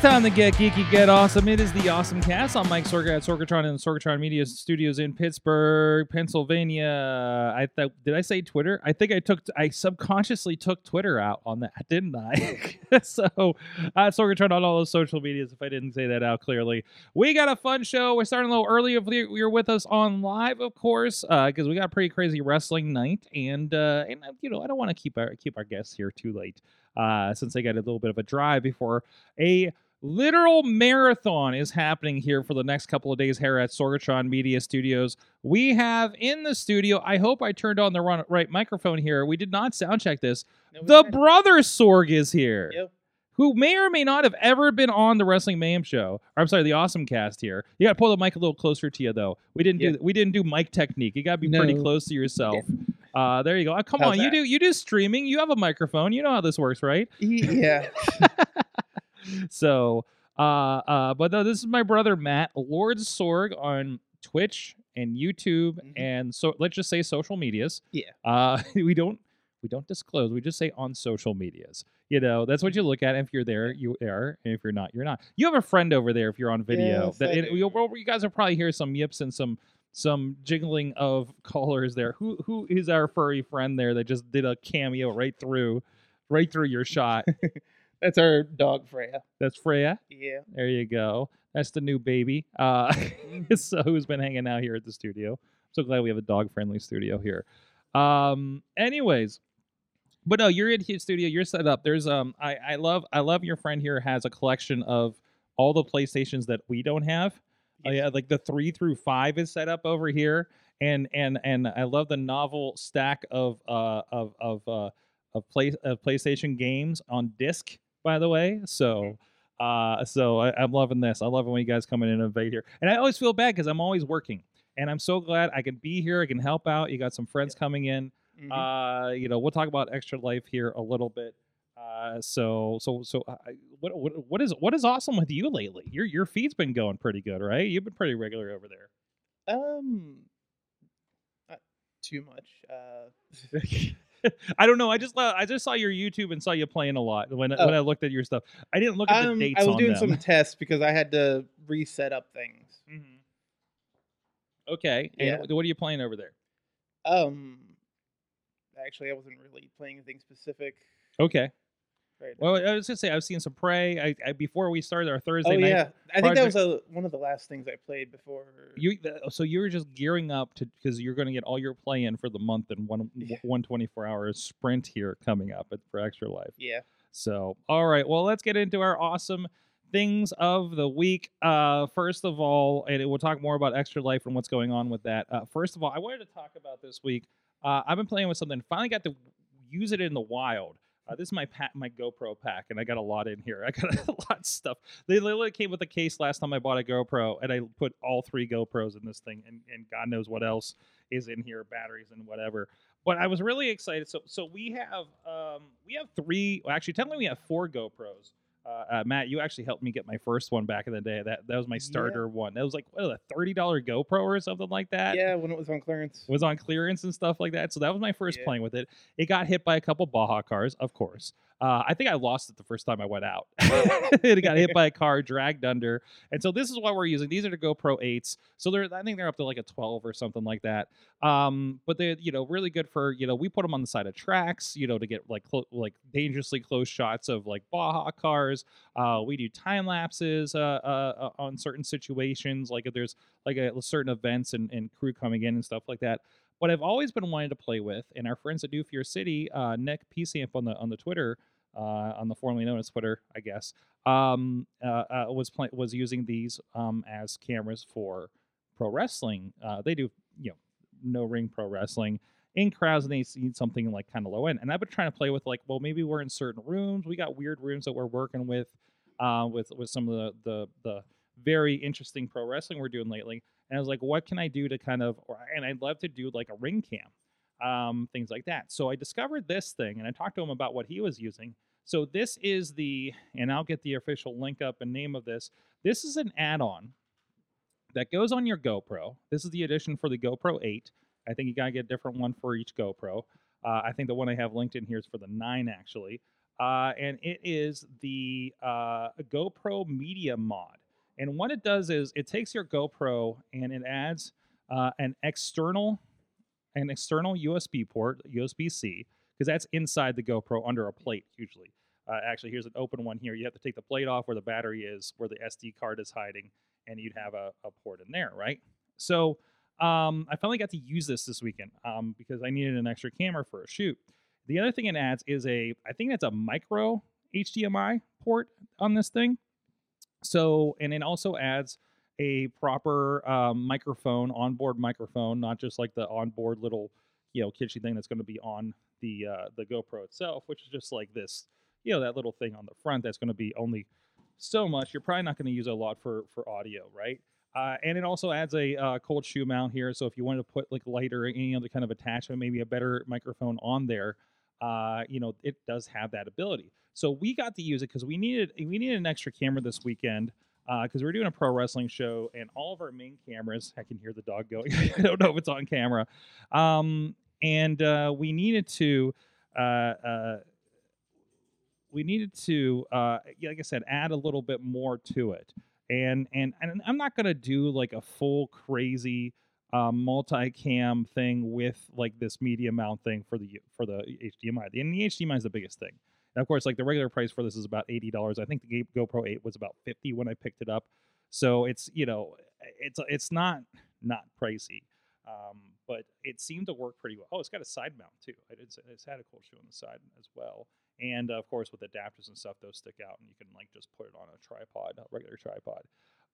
Time to get geeky, get awesome. It is the Awesome Cast. I'm Mike Sorga at Sorgatron and the Sorgatron Media Studios in Pittsburgh, Pennsylvania. I thought, did I say Twitter? I think I took, I subconsciously took Twitter out on that, didn't I? so, uh, Sorgatron on all those social medias. If I didn't say that out clearly, we got a fun show. We're starting a little early. If you're with us on live, of course, because we got a pretty crazy wrestling night, and uh, and uh, you know, I don't want to keep our keep our guests here too late uh, since they got a little bit of a drive before a literal marathon is happening here for the next couple of days here at Sorgatron Media Studios. We have in the studio, I hope I turned on the run, right microphone here. We did not sound check this. No, the didn't. brother Sorg is here. Yep. Who may or may not have ever been on the Wrestling Mayhem show. Or, I'm sorry, the Awesome Cast here. You got to pull the mic a little closer to you, though. We didn't Yeah. do we didn't do mic technique. You got to be pretty close to yourself. Uh, there you go. Uh, come How's on, you do you do streaming. You have a microphone. You know how this works, right? Yeah. so uh uh but no this is my brother matt lord sorg on twitch and youtube Mhm. and so let's just say social medias. Yeah. uh we don't we don't disclose we just say on social medias. You know that's what you look at. If you're there you are. And if you're not you're not. You have a friend over there if you're on video Yes, that it- you, you guys will probably hear some yips and some some jiggling of callers there. Who who is our furry friend there that just did a cameo right through right through your shot That's our dog Freya. that's freya Yeah. there you go. That's the new baby. Uh, so who's been hanging out here at the studio? so glad we have a dog friendly studio here. Um, anyways, but no, you're in his studio. You're set up. There's um, I I love I love your friend here has a collection of all the PlayStations that we don't have. Oh, yeah, like the three through five is set up over here, and and and I love the novel stack of uh of of uh of play of PlayStation games on disc. By the way, so uh so I, I'm loving this. I love it when you guys come in and invade here, and I always feel bad because I'm always working, and I'm so glad I can be here. I can help out. You got some friends coming in. Mhm. Uh, you know, we'll talk about extra life here a little bit. Uh, so so so uh, what what what is what is awesome with you lately? Your your feed's been going pretty good, right? You've been pretty regular over there. um. Not too much. Uh. I don't know. I just I just saw your YouTube and saw you playing a lot when I when Oh. I looked at your stuff. I didn't look at the um, dates I was doing them. some tests because I had to reset up things. Mhm. Okay. Yeah. what what are you playing over there? Um. Actually, I wasn't really playing anything specific. Okay. Right. Well, I was gonna say I've seen some Prey. I, I before we started our Thursday oh night. yeah, I think that was a, one of the last things I played before. You so you were just gearing up to because you're going to get all your play in for the month and one Yeah. one 24 hour sprint here coming up at, for Extra Life. Yeah. So all right, well let's get into our awesome things of the week. Uh, first of all, and we'll talk more about Extra Life and what's going on with that. Uh, first of all, I wanted to talk about this week. Uh, I've been playing with something. Finally got to use it in the wild. Uh, this is my my GoPro pack, and I got a lot in here. I got a lot of stuff. They literally came with a case last time I bought a GoPro, and I put all three GoPros in this thing, and, and God knows what else is in here, batteries and whatever. But I was really excited. So so we have um, we have three. Well, actually, technically we have four GoPros. Uh, uh, Matt, you actually helped me get my first one back in the day. That that was my Yeah. starter one. That was like what, a thirty dollar GoPro or something like that Yeah, when it was on clearance. It was on clearance and stuff like that. So that was my first Yeah. playing with it. It got hit by a couple Baja cars, of course. Uh, I think I lost it the first time I went out. it got hit by a car, dragged under, and so this is what we're using. These are the GoPro eights. So they're I think they're up to like a twelve or something like that. Um, but they're you know really good for you know we put them on the side of tracks you know to get like clo- like dangerously close shots of like Baja cars. Uh, we do time lapses uh, uh, uh, on certain situations like if there's like a certain events and, and crew coming in and stuff like that what I've always been wanting to play with, and our friends at Do For Your City, uh, Nick PCamp on the on the Twitter, on the formerly known as Twitter, I guess, um, uh, uh, was was using these um, as cameras for pro wrestling. Uh, they do you know no ring pro wrestling in crowds, and they need something like kind of low end. And I've been trying to play with like, well, maybe we're in certain rooms. We got weird rooms that we're working with. uh, with with some of the the the very interesting pro wrestling we're doing lately. And I was like, what can I do to kind of, or, and I'd love to do like a ring cam, um, things like that. So I discovered this thing, and I talked to him about what he was using. So this is the, and I'll get the official link up and name of this. This is an add-on that goes on your GoPro. This is the edition for the GoPro 8. I think you gotta get a different one for each GoPro. Uh, I think the one I have linked in here is for the 9 actually. Uh, and it is the uh, GoPro Media Mod. And what it does is it takes your GoPro and it adds uh, an external an external USB port, USB C, because that's inside the GoPro under a plate usually. Uh, actually, here's an open one here. You have to take the plate off where the battery is, where the SD card is hiding, and you'd have a, a port in there, right? So um, I finally got to use this this weekend um, because I needed an extra camera for a shoot. The other thing it adds is a, I think that's a micro HDMI port on this thing. So, and it also adds a proper um, microphone, onboard microphone, not just like the onboard little, you know, kitschy thing that's going to be on the uh, the GoPro itself, which is just like this, you know, that little thing on the front that's going to be only so much. You're probably not going to use a lot for for audio, right? Uh, and it also adds a uh, cold shoe mount here, so if you wanted to put like lighter any other kind of attachment, maybe a better microphone on there, uh, you know, it does have that ability. So we got to use it because we needed we needed an extra camera this weekend because we are doing a pro wrestling show and all of our main cameras. I can hear the dog going. I don't know if it's on camera, um, and uh, we needed to. Uh, uh, we needed to, uh, like I said, add a little bit more to it, and and and I'm not gonna do like a full crazy um, multi-cam thing with like this media mod thing for the for the HDMI. And the HDMI is the biggest thing. And of course, like the regular price for this is about eighty dollars. I think the GoPro 8 was about fifty when I picked it up. So it's you know it's it's not not pricey, um, but it seemed to work pretty well. Oh, it's got a side mount too. I did it's had a cold shoe on the side as well. And of course, with adapters and stuff, those stick out, and you can like just put it on a tripod, a regular tripod.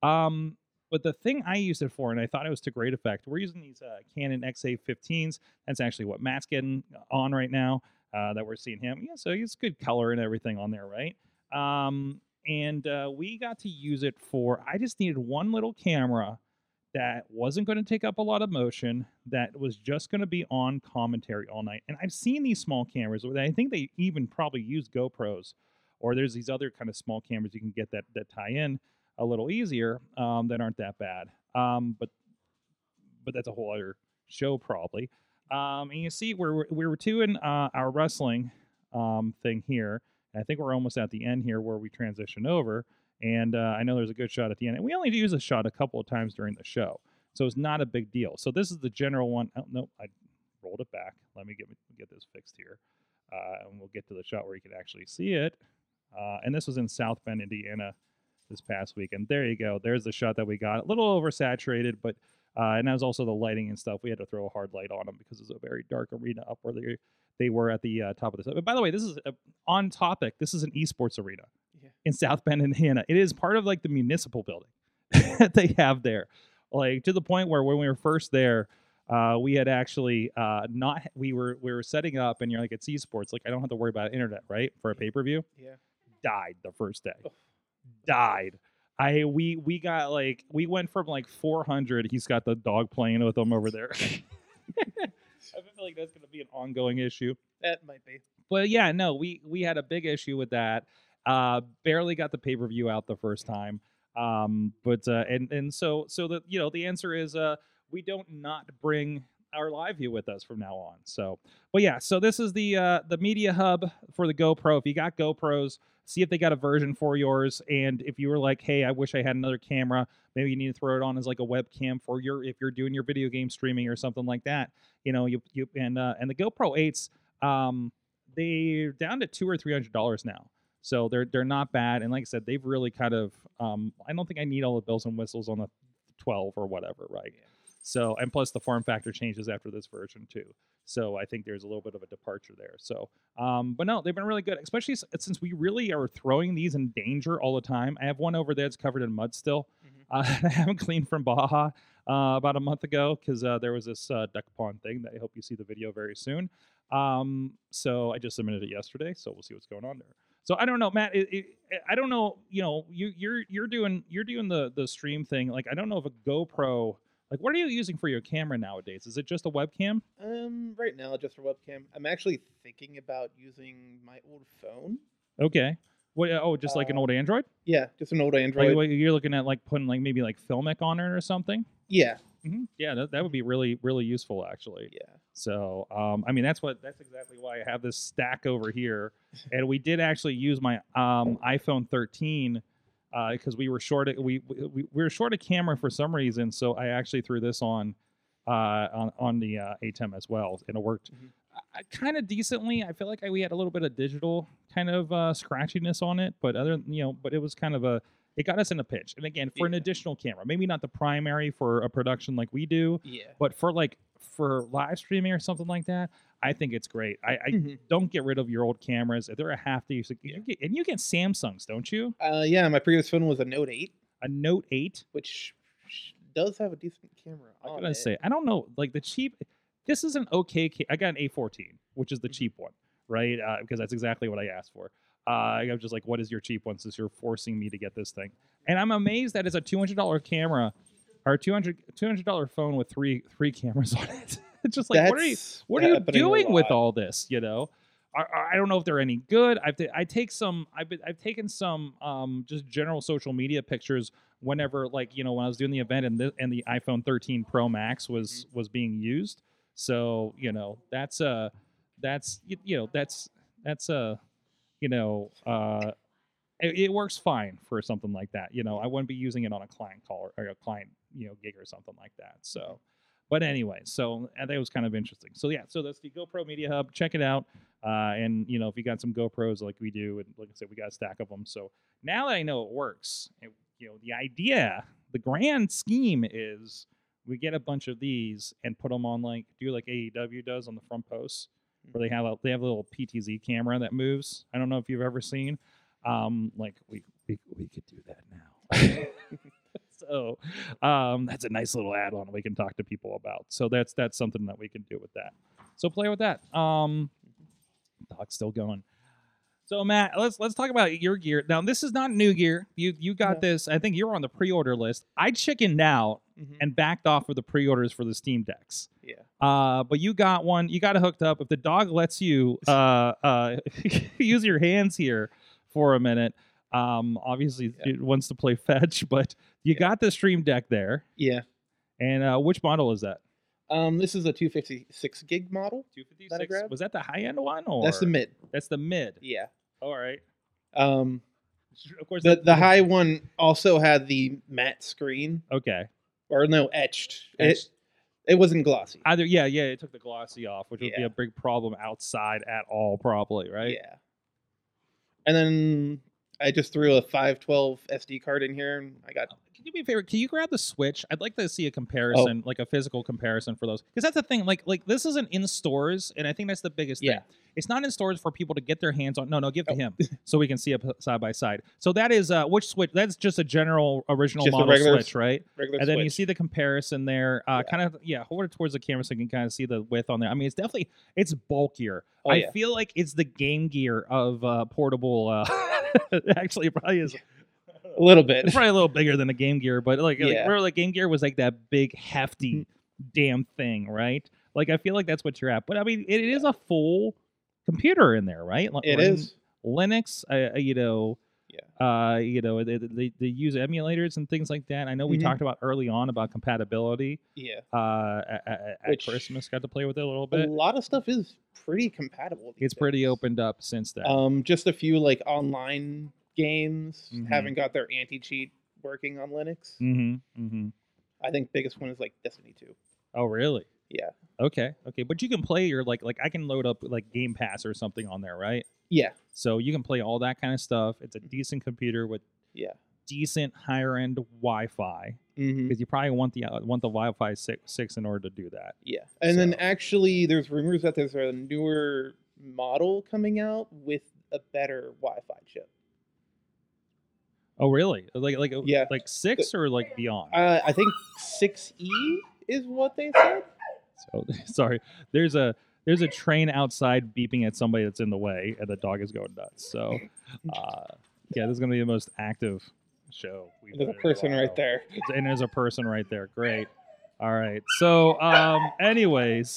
Um, but the thing I used it for, and I thought it was to great effect, we're using these uh, Canon XA15s. That's actually what Matt's getting on right now. Uh, that we're seeing him. Yeah, so he's good color and everything on there, right? Um, and uh, we got to use it for. I just needed one little camera that wasn't going to take up a lot of motion, that was just going to be on commentary all night. And I've seen these small cameras. I think they even probably use GoPros, or there's these other kind of small cameras you can get that that tie in a little easier um, that aren't that bad. Um, but but that's a whole other show probably. Um, and you see we're we were doing uh, our wrestling um, thing here. I think we're almost at the end here where we transition over. And uh, I know there's a good shot at the end. And we only use a shot a couple of times during the show. So it's not a big deal. So this is the general one. Oh, no, I rolled it back. Let me get, get this fixed here. Uh, and we'll get to the shot where you can actually see it. Uh, and this was in South Bend, Indiana this past week. And there you go. There's the shot that we got. A little oversaturated, but uh, and that was also the lighting and stuff. We had to throw a hard light on them because it's a very dark arena up where they they were at the uh, top of the. But by the way, this is uh, on topic. This is an esports arena yeah. in South Bend, Indiana. It is part of like the municipal building that they have there, like to the point where when we were first there. Uh, we had actually uh, not we were we were setting up and you're like it's esports like I don't have to worry about internet right for a pay per view yeah died the first day died. I we we got like we went from like 400. He's got the dog playing with him over there. I feel like that's going to be an ongoing issue. That might be. But yeah, no, we we had a big issue with that. Uh, barely got the pay per view out the first time. Um, but uh, and and so so the you know the answer is uh we don't not bring our live view with us from now on. So, but yeah, so this is the uh the media hub for the GoPro. If you got GoPros, see if they got a version for yours. And if you were like, hey, I wish I had another camera, maybe you need to throw it on as like a webcam for your if you're doing your video game streaming or something like that. You know, you you and uh, and the GoPro eights, um, they're down to two or three hundred dollars now. So they're they're not bad. And like I said, they've really kind of um, I don't think I need all the bells and whistles on the 12 or whatever, right? Yeah. So and plus the form factor changes after this version too. So I think there's a little bit of a departure there. So, um, but no, they've been really good, especially since we really are throwing these in danger all the time. I have one over there that's covered in mud still. Mm-hmm. Uh, I haven't cleaned from Baja uh, about a month ago because uh, there was this uh, duck pond thing that I hope you see the video very soon. Um, so I just submitted it yesterday, so we'll see what's going on there. So I don't know, Matt. It, it, I don't know. You know, you you're you're doing you're doing the the stream thing. Like I don't know if a GoPro. Like what are you using for your camera nowadays? Is it just a webcam? Um, right now just for webcam. I'm actually thinking about using my old phone. Okay. What? Oh, just like an Uh, old Android. Yeah, just an old Like, Android. what, you're looking at like putting like maybe like Filmic on it or something. yeah, hmm Yeah, that, that would be really really useful actually. yeah. So, um, I mean, that's what that's exactly why I have this stack over here, and we did actually use my um, iPhone 13 because we were short. a- We, we we were short a camera for some reason, so I actually threw this on uh, on on the uh, ATEM as well, and it worked Mhm. uh, kind of decently. I feel like I, we had a little bit of digital kind of uh, scratchiness on it, but other you know, but it was kind of a it got us in a pitch. And again, for an additional camera, maybe not the primary for a production like we do, Yeah. but for like for live streaming or something like that, I think it's great. I, I Mhm. don't get rid of your old cameras. They're a half. You Yeah. and you get Samsungs, don't you? Uh, yeah, my previous phone was a Note 8, A Note 8. which does have a decent camera. I gotta say, I don't know. Like the cheap, this is an okay. Ca- I got an A14, which is the Mhm. cheap one, right? Uh, because that's exactly what I asked for. Uh, I was just like, what is your cheap one? Since you're forcing me to get this thing, and I'm amazed that it's a $200 camera or 200 $200 phone with three three cameras on it. it's just like, what are you? What are you doing with all this you know I, I- don't know if they're any good i've ta- i take some i've been i've taken some um just general social media pictures whenever like you know when i was doing the event and the and the iphone 13 pro max was Mm-hmm. was being used so you know that's uh that's you, you know that's that's uh you know uh it, it works fine for something like that you know i wouldn't be using it on a client call or, or a client you know gig or something like that so but anyway, so uh, that was kind of interesting. So yeah, so that's the GoPro Media Hub. Check it out. Uh, and you know, if you got some GoPros like we do, and like I said, we got a stack of them. So now that I know it works, it, you know, the idea, the grand scheme is we get a bunch of these and put them on like do like AEW does on the front posts, where they have a they have a little PTZ camera that moves. I don't know if you've ever seen. Um, like we we we could do that now. so um, that's a nice little add-on we can talk to people about. So that's that's something that we can do with that. So play with that. Um, dog's still going. So Matt, let's let's talk about your gear. Now this is not new gear. You you got No. this. I think you were on the pre-order list. I chickened out Mhm. and backed off of the pre-orders for the Steam decks. yeah. Uh, but you got one. You got it hooked up. If the dog lets you uh, uh, use your hands here for a minute, um, obviously Yeah. it wants to play fetch. But you Yeah. got the Steam Deck there. Yeah. And uh, which model is that? Um, this is a 256 gig model. Two fifty That I six. grabbed? Was that the high end one or That's the mid. That's the mid. Yeah. All right. Um, Of course. the the high one also had the matte screen, Okay. or no, etched. It Etched. it wasn't glossy. Either yeah yeah it took the glossy off, which would be a big problem outside at all probably right. Yeah. And then I just threw a 512 SD card in here, and I got Can you do me a favor? Can you grab the Switch? I'd like to see a Oh. comparison, like a physical comparison for those, because that's the thing. Like, like this isn't in stores, and I think that's the biggest Yeah. thing. It's not in stores for people to get their hands on. No, no, give to Oh. him so we can see it side by side. So that is uh, which Switch? That's just a general original Just model regular Switch, right? regular. and then you see the comparison there. Uh, Yeah. Kind of, yeah, hold it towards the camera so you can kind of see the width on there. I mean, it's definitely it's bulkier. Oh, I yeah. feel like it's the Game Gear of uh, portable. Actually, it probably is. a little bit. It's probably a little bigger than a Game Gear, but like, like Yeah. remember, like Game Gear was like that big, hefty, damn thing, right? Like, I feel like that's what you're at. But I mean, it, it is a full computer in there, right? Like, It is. Linux. Uh, you know, Yeah. uh, you know, they, they, they use emulators and things like that. I know we Mhm. talked about early on about compatibility. Yeah. Uh, at, at, Christmas, got to play with it a little bit. A lot of stuff is pretty compatible. It's pretty opened up since then. Um, just a few like online games Mhm. haven't got their anti cheat working on Linux. mm-hmm, mm-hmm. I think biggest one is like Destiny 2. Oh, really? Yeah. Okay, okay, but you can play your like like I can load up like Game Pass or something on there, right? Yeah. So you can play all that kind of stuff. It's a decent computer with Yeah. decent higher end Wi-Fi Mm-hmm. because you probably want the uh, want the Wi-Fi six, six in order to do that. Yeah. And then actually, there's rumors that there's a newer model coming out with a better Wi Fi chip. Oh, really? Like like Yeah. like six or like beyond? Uh, I think 6E is what they said. So sorry, there's a there's a train outside beeping at somebody that's in the way, and the dog is going nuts. So, uh, yeah, this is gonna be the most active show. we've There's a person right there. and there's a person right there. Great. All right. So, um, anyways,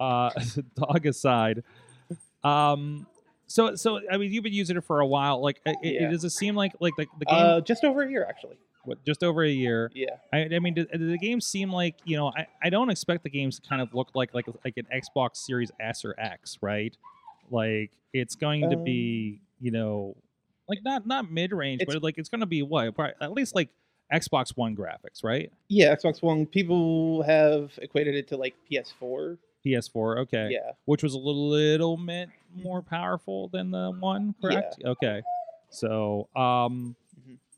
uh, dog aside, um, so so I mean, you've been using it for a while. Like, it, it- does it seem like like the, the game Uh, just over a year actually. What, just over a year? Yeah. I, I mean, do, do the games seem like you know? I, I don't expect the games to kind of look like like like an Xbox Series S or X, right? Like it's going to be you know, like not not mid range, but like it's going to be what at least like Xbox One graphics, right? Yeah, Xbox One. People have equated it to like PS4. PS4, okay, Yeah. which was a little bit more powerful than the one, correct? Okay, so um.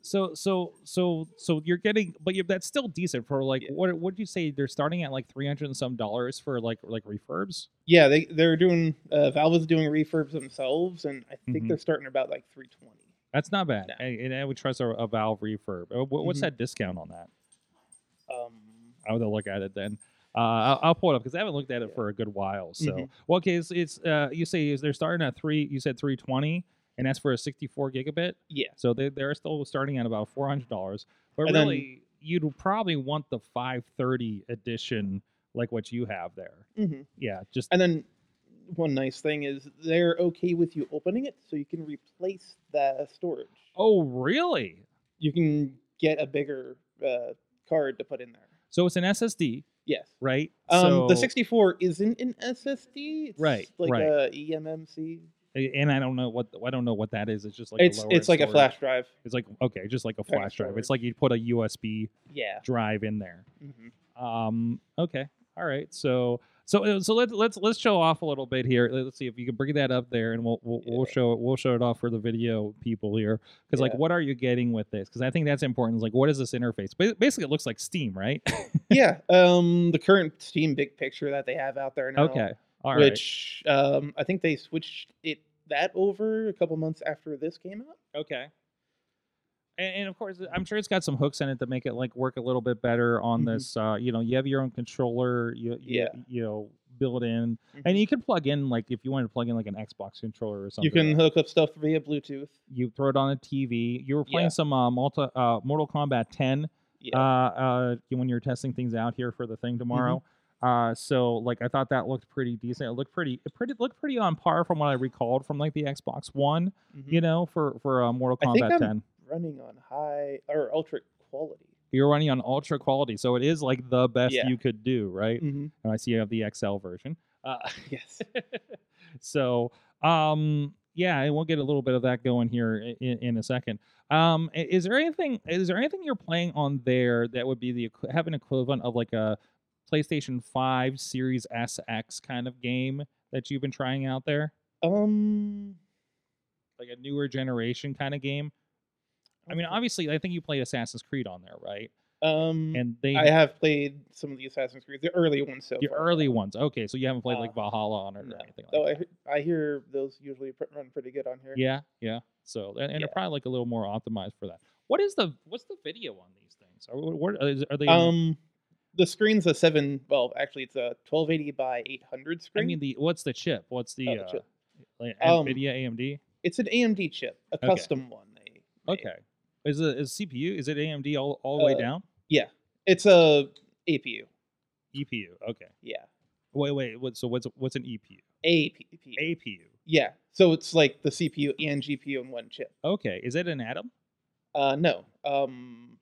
So so so so you're getting, but you that's still decent for like Yeah. what would you say they're starting at like three hundred and some dollars for like like refurbs? Yeah, they they're doing uh, Valve is doing refurbs themselves, and I think Mhm. they're starting about like 320. That's not bad, No. and, and I would trust a, a Valve refurb. Uh, what- What's Mhm. that discount on that? Um, I would look at it then. Uh, I'll, I'll pull it up because I haven't looked at it Yeah. for a good while. So, Mhm. well, okay, it's, it's uh, you say is they're starting at three. You said three twenty, and that's for a sixty four gigabit. yeah, So they they're still starting at about four hundred dollars. But And then- really, you'd probably want the five thirty edition, like what you have there. hmm Yeah, just and then one nice thing is they're okay with you opening it, so you can replace the storage. oh really? You can get a bigger uh, card to put in there. So it's an SSD, Yes. right? Um, the 64 isn't an SSD. It's Right, Like right. a eMMC. And I don't know what I don't know what that is. It's just like a it's it's like a flash drive. It's like okay, just like a flash drive. It's like you put a USB Yeah. drive in there. hmm Um, okay, all right. So so uh, so let's let's let's show off a little bit here. Let's see if you can bring that up there, and we'll we'll, we'll show it. We'll show it off for the video people here. Because like, what are you getting with this? Because I think that's important. It's like, what is this interface? Ba- Basically, it looks like Steam, right? yeah. Um, the current Steam big picture that they have out there now. okay, all right. which um, I think they switched it that over a couple months after this came out. Okay. And, and of course, I'm sure it's got some hooks in it that make it like work a little bit better on Mhm. this. Uh, you know, you have your own controller. You, you Yeah. you know built in, Mhm. and you can plug in like if you want to plug in like an Xbox controller or something. You can hook up stuff via Bluetooth. you throw it on a TV. You were playing Yeah. some uh, multi, uh, Mortal Kombat 10 Yeah. uh, uh, when you were testing things out here for the thing tomorrow. Mm-hmm. Uh, so like I thought that looked pretty decent. It looked pretty, it pretty looked pretty on par from what I recalled from like the Xbox One. Mhm. You know, for for uh, Mortal I think Kombat I'm- 10. running on high or ultra quality. You're running on ultra quality, so it is like the best Yeah. you could do, right? Mm-hmm. And I see you have the XL version. Uh, Yes. so um yeah and we'll get a little bit of that going here in, in a second um is there anything is there anything you're playing on there that would be the equi- have an equivalent of like a playstation 5 series sx kind of game that you've been trying out there Um. like a newer generation kind of game i mean obviously i think you played assassin's creed on there right Um. and they I have played some of the Assassin's Creed, the early ones so the far. early ones okay so you haven't played like Uh, valhalla on it No. or anything like Though that I, he- I hear those usually run pretty good on here. Yeah, yeah. So and, and they're probably like a little more optimized for that. What is the what's the video on these things? Are, what, are they? Um, the screen's a seven. Well, actually, it's a 1280 by 800 screen. I mean, the what's the chip? What's the, Oh, the uh, chip. like Um, Nvidia AMD? it's an AMD chip, a Okay. custom one. Okay. Is it is CPU? Is it AMD all, all the way down? Yeah, It's a APU. EPU. Okay. Yeah, Wait, wait. What, so what's what's an EPU? APU. APU. Yeah, so it's like the CPU and GPU in one chip. Okay. Is it an Atom Uh, no. Um,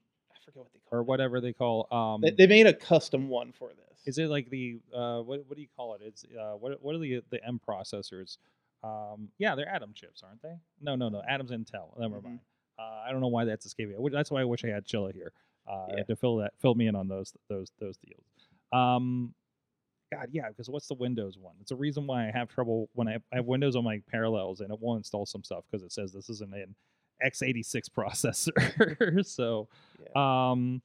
forget what they call or it. whatever they call? Um, They, they made a custom one for this. is it like the uh what what do you call it? It's uh what what are the the M processors? Um, yeah, they're Atom chips, aren't they? No, no, no. Atom's Intel. Never Mhm. mind. Uh, I don't know why that's escaping. me. That's why I wish I had Chilla here uh, Yeah. to fill that fill me in on those those those deals. Um, God, yeah, because what's the Windows one? It's a reason why I have trouble when I, I have Windows on my Parallels and it won't install some stuff because it says this isn't an x86 processor. so, Yeah. um,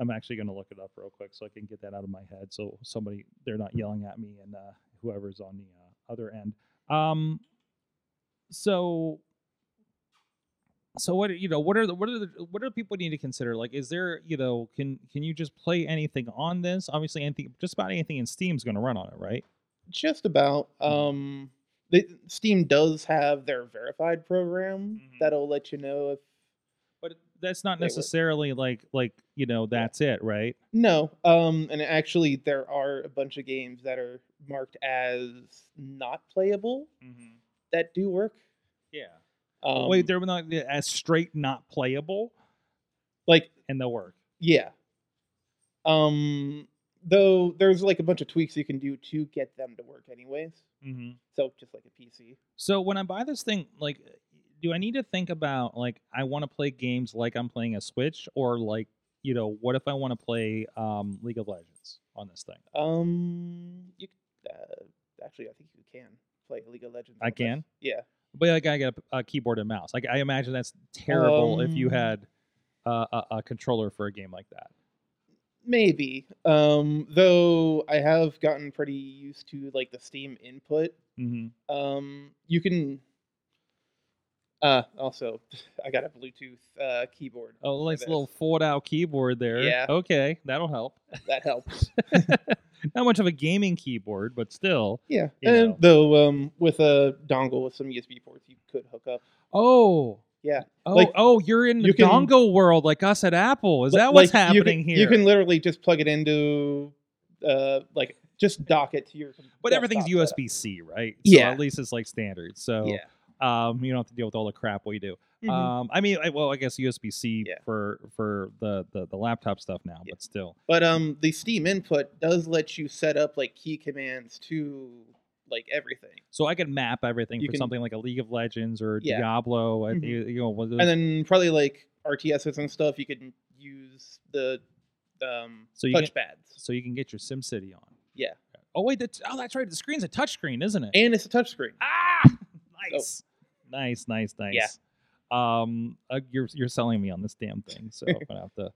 I'm actually going to look it up real quick so I can get that out of my head. So somebody they're not yelling at me and uh, whoever's on the uh, other end. Um, so so what you know what are the what are the what do people need to consider like is there you know can can you just play anything on this obviously anything just about anything in steam's going to run on it right Just about. Um, they, Steam does have their verified program Mhm. that'll let you know if But that's not necessarily like like you know that's it, right? no. Um, and actually, there are a bunch of games that are marked as not playable Mm-hmm. that do work. Yeah. Um, Wait, they're not as straight not playable, like and they'll work. yeah. Um, though there's like a bunch of tweaks you can do to get them to work, anyways. Mm-hmm. So just like a PC. So when I buy this thing, like, do I need to think about like I want to play games like I'm playing a Switch, or like you know, what if I want to play um, League of Legends on this thing? Um, you uh, actually, I think you can play League of Legends. I on this. can? Yeah. But like, I got a, a keyboard and mouse. Like, I imagine that's terrible if you Um, had uh, a, a controller for a game like that. Maybe. Um, though I have gotten pretty used to like the Steam input. Mm-hmm. Um, you can. Uh, also, I got a Bluetooth uh, keyboard. Oh, nice little fold out keyboard there. Yeah. Okay, that'll help. That helps. Not much of a gaming keyboard, but still. yeah. And know. though um, with a dongle with some USB ports, you could hook up. Oh. Yeah. Oh, Like, oh, you're in the you can- dongle world like us at Apple. Is that what's like, you happening can, here? You can literally just plug it into, uh, like just dock it to your. but everything's. USB C, right? So Yeah. at least it's like standard. So Yeah. Um, you don't have to deal with all the crap we do. Mhm. Um, I mean, I, well, I guess USB C Yeah. for for the, the the laptop stuff now, Yeah. but still. But um, the Steam input does let you set up like key commands to like everything, So I can map everything You for can- something like a League of Legends or Yeah. Diablo. Mhm. You, you know, and then probably like RTSs and stuff. You could use the um So you touchpads, so you can get your SimCity on. Yeah. Oh wait, that's, oh that's right. The screen's a touchscreen, isn't it? and it's a touchscreen. Ah, nice, nice, nice, nice. Yeah. Um, uh, you're you're selling me on this damn thing, so I'm gonna have to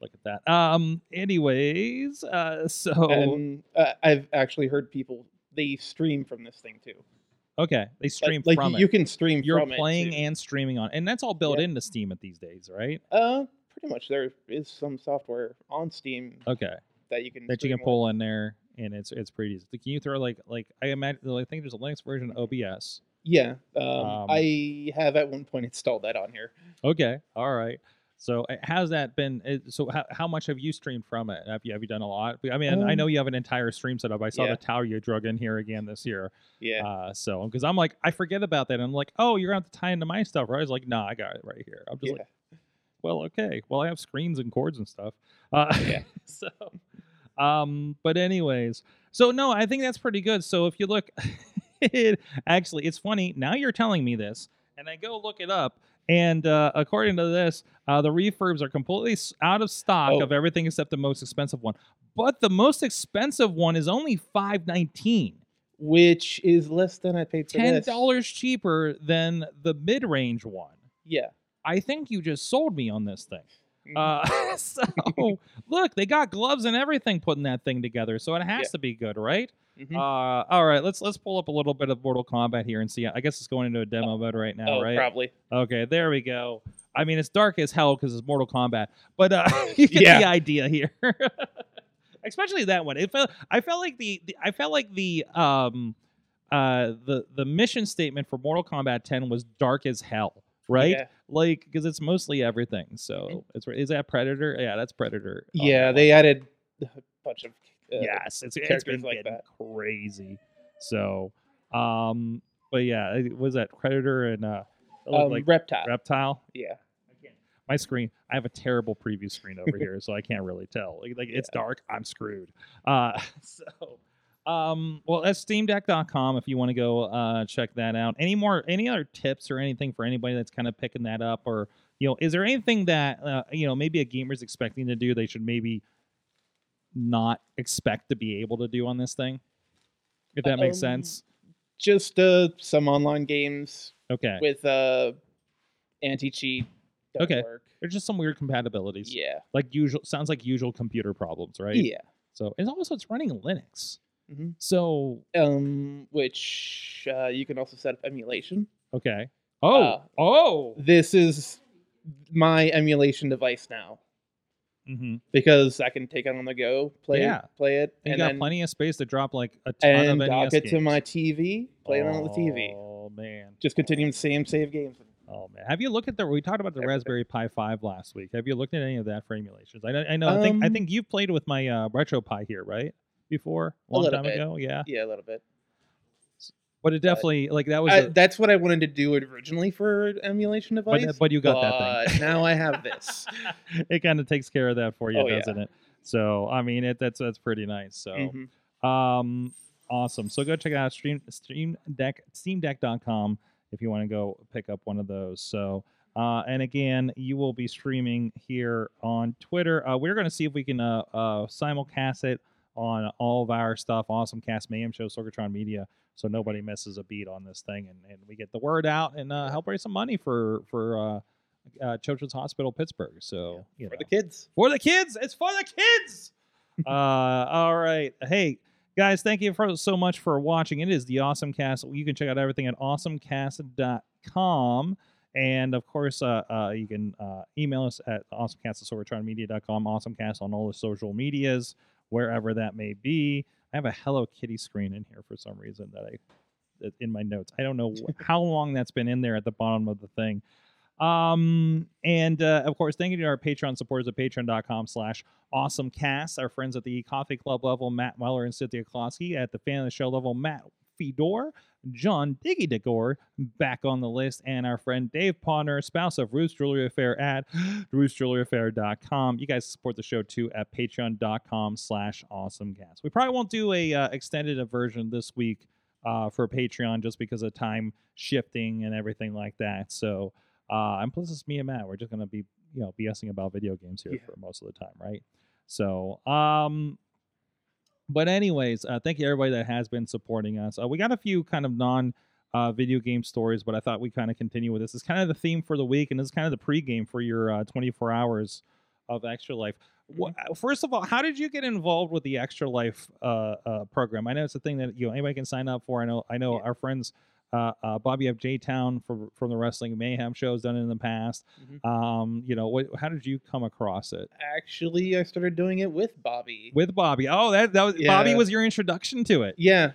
look at that. Um, anyways, uh, so And uh, I've actually heard people they stream from this thing too. okay, they Like- stream like, from you it. can stream. You're from playing too. and streaming on, and that's all built Yeah. into Steam at these days, right? Uh, pretty much. There is some software on Steam Okay, that you can that you stream can pull in there, and it's it's pretty easy. Can you throw like like I imagine? I think there's a Linux version of OBS. Yeah, um, Um, I have at one point installed that on here. Okay, all right. So uh, how's that been? So how, how much have you streamed from it? Have you have you done a lot? I mean, I know Um, you have an entire stream set up. I saw yeah. the tower you drug in here again this year. Yeah, Uh, so because I'm like, I forget about that. And I'm like, oh, you're gonna have to tie into my stuff, right? I was like, nah, I got it right here. I'm just yeah. like, well, okay. Well, I have screens and cords and stuff. Uh, Yeah. so, um, but anyways, so no, I think that's pretty good. So if you look, it, actually, it's funny. Now you're telling me this, and I go look it up, and uh, according to this, uh, the refurbs are completely out of stock Oh. of everything except the most expensive one. But the most expensive one is only five nineteen. which is less than I paid for Ten dollars cheaper than the mid range one. Yeah. I think you just sold me on this thing. Mhm. Uh, so look, they got gloves and everything putting that thing together, so it has Yeah. to be good, right? Mhm. Uh, all right, let's let's pull up a little bit of Mortal Kombat here and see. I guess it's going into a demo mode right now, oh, right? probably. Okay, there we go. I mean, it's dark as hell because it's Mortal Kombat, but uh, you get Yeah. the idea here. Especially that one. It felt. I felt like the, the. I felt like the. Um. Uh. The the mission statement for Mortal Kombat 10 was dark as hell, right? Yeah. Like because it's mostly everything. So it's is that Predator? Yeah, that's Predator. Yeah, they added a bunch of. Uh, yes, it's it's been like getting crazy. So, um, but yeah, it- was that Predator and uh, Um, like reptile. reptile? yeah. my screen i have a terrible preview screen over here so i can't really tell like, like it's dark i'm screwed uh so um well that's steamdeck.com if you want to go uh check that out any more any other tips or anything for anybody that's kind of picking that up or you know is there anything that uh, you know maybe a gamer's expecting to do they should maybe not expect to be able to do on this thing if that makes Um, sense Just uh, some online games okay with uh, anti cheat. Okay. Work. there's just some weird compatibilities Yeah. like usual sounds like usual computer problems right Yeah. So and also it's running Linux. Mhm. So Um, which uh, you can also set up emulation. okay. Oh Uh, oh This is my emulation device now. Mm-hmm. because I can take it on the go, play Yeah. it, play it, You and got then plenty of space to drop like a ton and of dock NES it to my TV, play it on the TV. Oh man. Just continuing the same save games. Oh man, have you looked at the? We talked about the Everything. Raspberry Pi Five last week. Have you looked at any of that for emulations? I, know- I know. I think I Um, think you've played with my uh, RetroPie here, right? Before a long time bit. ago, yeah. Yeah, a little bit. But it definitely like that was. I, a- that's what I wanted to do originally for emulation device. but, but you got that thing. now I have this. it kind of takes care of that for you, Oh, doesn't it? So I mean, it that's that's pretty nice. So. Mhm. Um, awesome. So go check out Stream Stream Deck SteamDeck.com if you want to go pick up one of those. So. Uh, and again, you will be streaming here on Twitter. Uh, we're going to see if we can uh, uh, simulcast it on all of our stuff. Awesome Cast Mayhem Show, Sorgatron Media, so nobody misses a beat on this thing, and, and we get the word out and uh, help raise some money for for uh, uh, Children's Hospital Pittsburgh. So you For know the kids. for the kids. It's for the kids. uh, all right. Hey, guys, thank you for so much for watching. It is the Awesome Cast. You can check out everything at awesomecast.com. And of course, uh, uh, you can uh, email us at awesomecast at sorgatronmedia.com, awesomecast on all the social medias, wherever that may be. I have a Hello Kitty screen in here for some reason that I in my notes. I don't know how long that's been in there at the bottom of the thing. Um, and uh, of course, thank you to our Patreon supporters at patreon.com slash awesomecast, our friends at the coffee club level, Matt Weller and Cynthia Klosky, at the fan of the show level, Matt Fedor, John Diggy Degor back on the list, and our friend Dave Pawner, spouse of Ruth's Jewelry Affair at ruthsjewelryaffair.com. You guys support the show too at patreon.com slash awesomecast. We probably won't do a uh, extended version this week uh, for Patreon just because of time shifting and everything like that. So, uh, and plus it's me and Matt. We're just gonna be, you know, BSing about video games here Yeah. for most of the time, right? So, um, but anyways, uh, thank you everybody that has been supporting us. Uh, we got a few kind of non uh, video game stories, but I thought we kind of continue with this. It's kind of the theme for the week, and it's kind of the pregame for your uh, 24 hours of Extra Life. Wha- uh, First of all, how did you get involved with the Extra Life uh, uh, program? I know it's a thing that you know anybody can sign up for. I know I know Yeah. our friends uh, uh, Bobby F. J. Town from from the Wrestling Mayhem shows done it in the past. Mhm. Um, you know, what, how did you come across it Actually, I started doing it with Bobby. with Bobby? Oh, that that was Bobby was your introduction to it. yeah,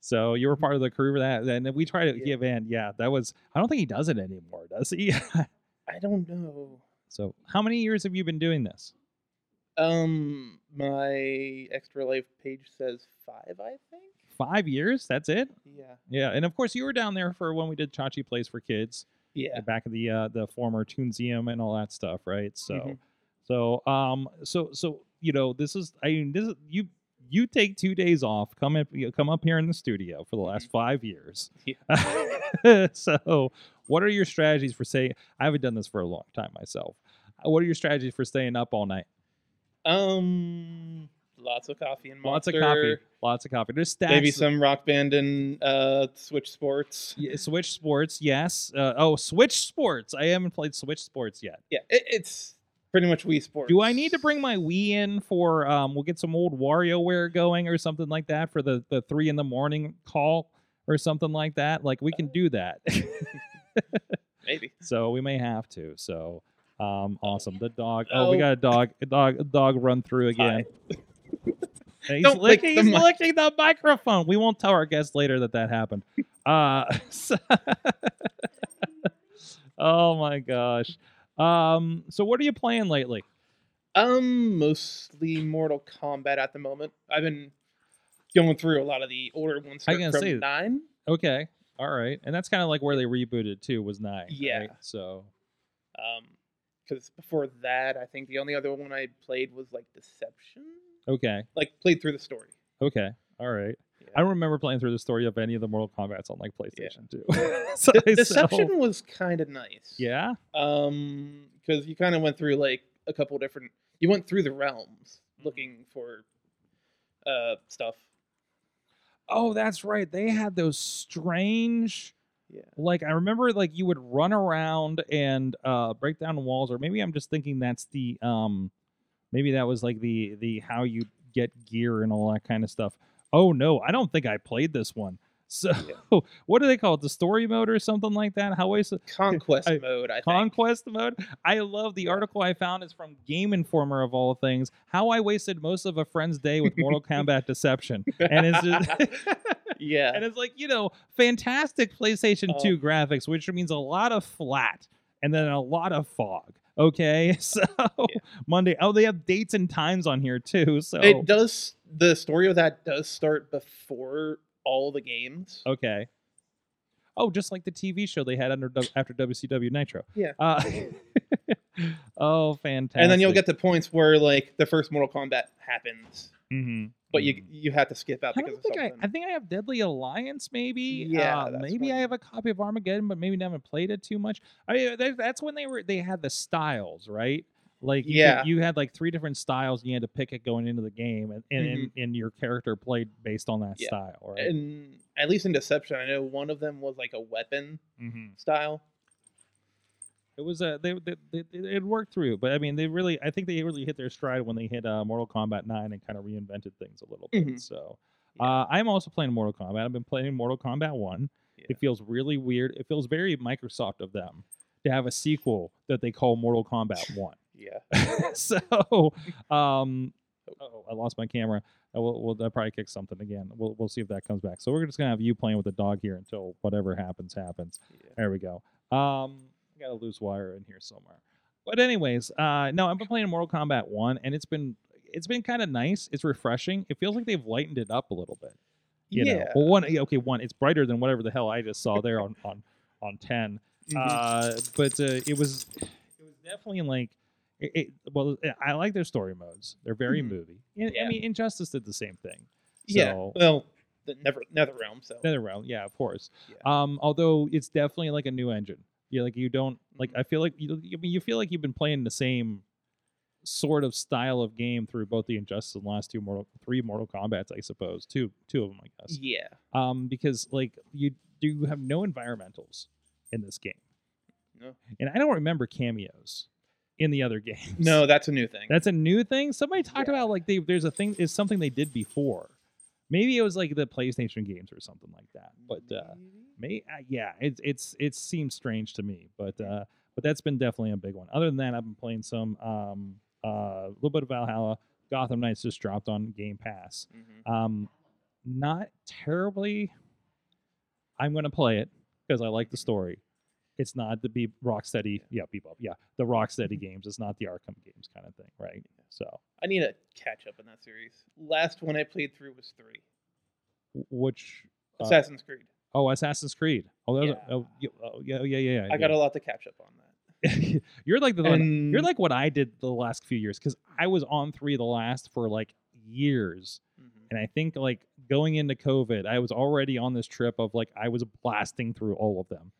So you were part of the crew for that, and we tried to Yeah. give in. Yeah, that was. I don't think he does it anymore, does he? I don't know. so how many years have you been doing this? Um, my extra life page says five, I think. Five years? That's it? Yeah, Yeah, and of course you were down there for when we did Chachi Plays for Kids, yeah. back at the uh, the former Toonseum and all that stuff, right? So, Mhm. so um, so so you know, this is I mean, this is you you take two days off, come up you come up here in the studio for the last five years. so, what are your strategies for saying? I haven't done this for a long time myself. What are your strategies for staying up all night? Um, lots of coffee and monster. Lots of coffee, lots of coffee. There's stacks. Maybe some rock band and uh, Switch Sports. Yeah, Switch Sports, yes. Uh, oh, Switch Sports. I haven't played Switch Sports yet. Yeah, it, it's pretty much Wii Sports. Do I need to bring my Wii in for? Um, we'll get some old WarioWare going or something like that for the the three in the morning call or something like that. Like we can do that. Maybe. so we may have to. So um, awesome. The dog. Oh, we Oh. got a dog. A dog. A dog run through again. And He's, Don't lick licking, the he's mic. licking the microphone. We won't tell our guests later that that happened. Uh, so- oh my gosh. Um, so what are you playing lately? Um, mostly Mortal Kombat at the moment. I've been going through a lot of the older ones I from was say- nine. Okay, all right, and that's kind of like where they rebooted too. Was nine. Yeah. right? So Um, because before that, I think the only other one I played was like Deception. Okay, Like played through the story. okay, all right. Yeah. I don't remember playing through the story of any of the Mortal Kombat's on like PlayStation Two. De- so, Deception was kind of nice. yeah. Um, because you kind of went through like a couple different. You went through the realms Mm-hmm. looking for uh stuff. Oh, that's right. They had those strange. Yeah. like I remember like you would run around and uh break down walls or maybe I'm just thinking that's the um maybe that was like the the how you get gear and all that kind of stuff. Oh no, I don't think I played this one. So what do they call it? The story mode or something like that? How wasted Conquest I- mode, I think. conquest mode? I love the article I found is from Game Informer of all things. How I wasted most of a friend's day with Mortal Kombat Deception, and it's just. yeah. and it's like you know fantastic playstation Oh. 2 graphics which means a lot of flat and then a lot of fog okay so monday oh they have dates and times on here too so It does the story of that does start before all the games. okay. Oh just like the tv show they had under after wcw nitro. Yeah. uh, oh fantastic and then you'll get to points where like the first Mortal Kombat happens, hmm but you you have to skip out I because don't think I. I think I have Deadly Alliance maybe. Yeah, Uh, maybe I have a copy of Armageddon, but maybe haven't played it too much. I mean, that- that's when they were they had the styles, right? Like you, could- Yeah. you had like three different styles. And you had to pick it going into the game, and and, and, Mhm. and your character played based on that Yeah. style, right? and at least in Deception, I know one of them was like a weapon hmm style. It was a they, they, they it worked through, but I mean they really I think they really hit their stride when they hit uh, Mortal Kombat Nine and kind of reinvented things a little bit. Mhm. So. Yeah. Uh, I'm also playing Mortal Kombat. I've been playing Mortal Kombat 1. Yeah. It feels really weird. It feels very Microsoft of them to have a sequel that they call Mortal Kombat 1. Yeah. so, um, oh, I lost my camera. I will, we'll, I'll probably kick something again. We'll, we'll see if that comes back. So we're just gonna have you playing with the dog here until whatever happens happens. yeah. There we go. Um, got a loose wire in here somewhere. But anyways, uh, no, I've been playing Mortal Kombat One, and it's been it's been kind of nice. It's refreshing. It feels like they've lightened it up a little bit. You yeah. know, well, one okay, one it's brighter than whatever the hell I just saw there on on on 10 Mhm. Uh, but uh, it was it was definitely like it, it, well, I like their story modes. They're very Mhm. movie. And, I mean, Injustice did the same thing. yeah. Well, the Never Realm. So Nether Realm, yeah, of course. Yeah. Um, although it's definitely like a new engine. You like you don't like. Mhm. I feel like you. I mean, you feel like you've been playing the same sort of style of game through both the Injustice and last two Mortal, three Mortal Kombat's, I suppose. Two, two of them, I guess. yeah. Um, because like you do have no environmentals in this game, No. and I don't remember cameos in the other games. No, that's a new thing. That's a new thing. Somebody talked Yeah. about like they there's a thing is something they did before. Maybe it was like the PlayStation games or something like that. But uh may uh, yeah, it's it's it seems strange to me. But uh but that's been definitely a big one. Other than that, I've been playing some um uh, a little bit of Valhalla. Gotham Knights just dropped on Game Pass. Mhm. Um not terribly I'm gonna play it because I like the story. It's not the be Rocksteady, yeah, Bebop, yeah, the Rocksteady games. It's not the Arkham games kind of thing, right? So, I need to catch up in that series. Last one I played through was three. which uh, Assassin's Creed. oh, Assassin's Creed. Oh, that was, Yeah. oh, yeah, oh, yeah, yeah, yeah. I got a lot to catch up on that. you're like the one, And- you're like what I did the last few years because I was on three the last for like years, Mhm. and I think like going into COVID, I was already on this trip of like I was blasting through all of them.